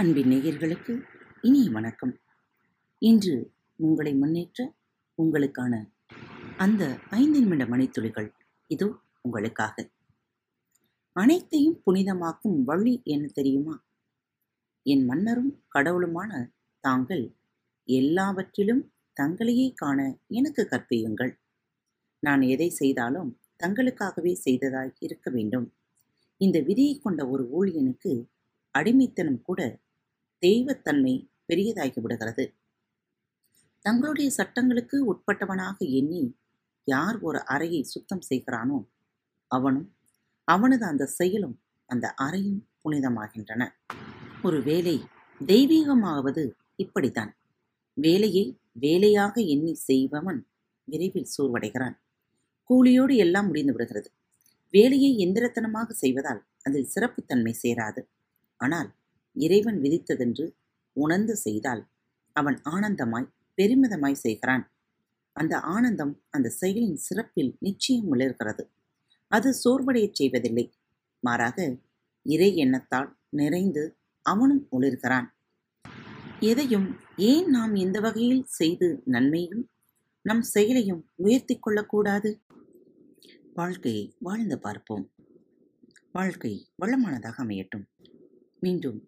அன்பின் நேயர்களுக்கு இனிய வணக்கம். இன்று உங்களை முன்னேற்ற உங்களுக்கான அந்த ஐந்து நிமிட மணித்துளிகள் இதோ உங்களுக்காக. அனைத்தையும் புனிதமாக்கும் வழி என்ன தெரியுமா? என் மன்னரும் கடவுளுமான தாங்கள் எல்லாவற்றிலும் தங்களையே காண எனக்கு கற்பியுங்கள். நான் எதை செய்தாலும் தங்களுக்காகவே செய்ததாய் இருக்க வேண்டும். இந்த விதியை கொண்ட ஒரு ஊழியனுக்கு அடிமைத்தனம் கூட தெய்வத்தன்மை பெரியதாகி விடுகிறது. தங்களுடைய சட்டங்களுக்கு உட்பட்டவனாக எண்ணி யார் ஒரு அறையை சுத்தம் செய்கிறானோ அவனும் அவனது அந்த செயலும் அந்த அறையும் புனிதமாகின்றன. ஒரு வேலை தெய்வீகமாவது இப்படித்தான். வேலையை வேலையாக எண்ணி செய்பவன் விரைவில் சோர்வடைகிறான் கூலியோடு எல்லாம் முடிந்து விடுகிறது. வேலையை எந்திரத்தனமாக செய்வதால் அதில் சிறப்புத்தன்மை சேராது. ஆனால் இறைவன் விதித்ததென்று உணர்ந்து செய்தால் அவன் ஆனந்தமாய் பெருமிதமாய் செய்கிறான். அந்த ஆனந்தம் அந்த செயலின் சிறப்பில் நிச்சயம் உலர்கிறது அது சோர்வடையச் செய்வதில்லை. மாறாக இறை எண்ணத்தால் நிறைந்து அவனும் ஒளிர்கிறான். எதையும் ஏன் நாம் இந்த வகையில் செய்து நன்மையும் நம் செயலையும் உயர்த்தி கொள்ளக்கூடாது? வாழ்க்கையை வாழ்ந்து பார்ப்போம். வாழ்க்கை வளமானதாக அமையட்டும். மீண்டும்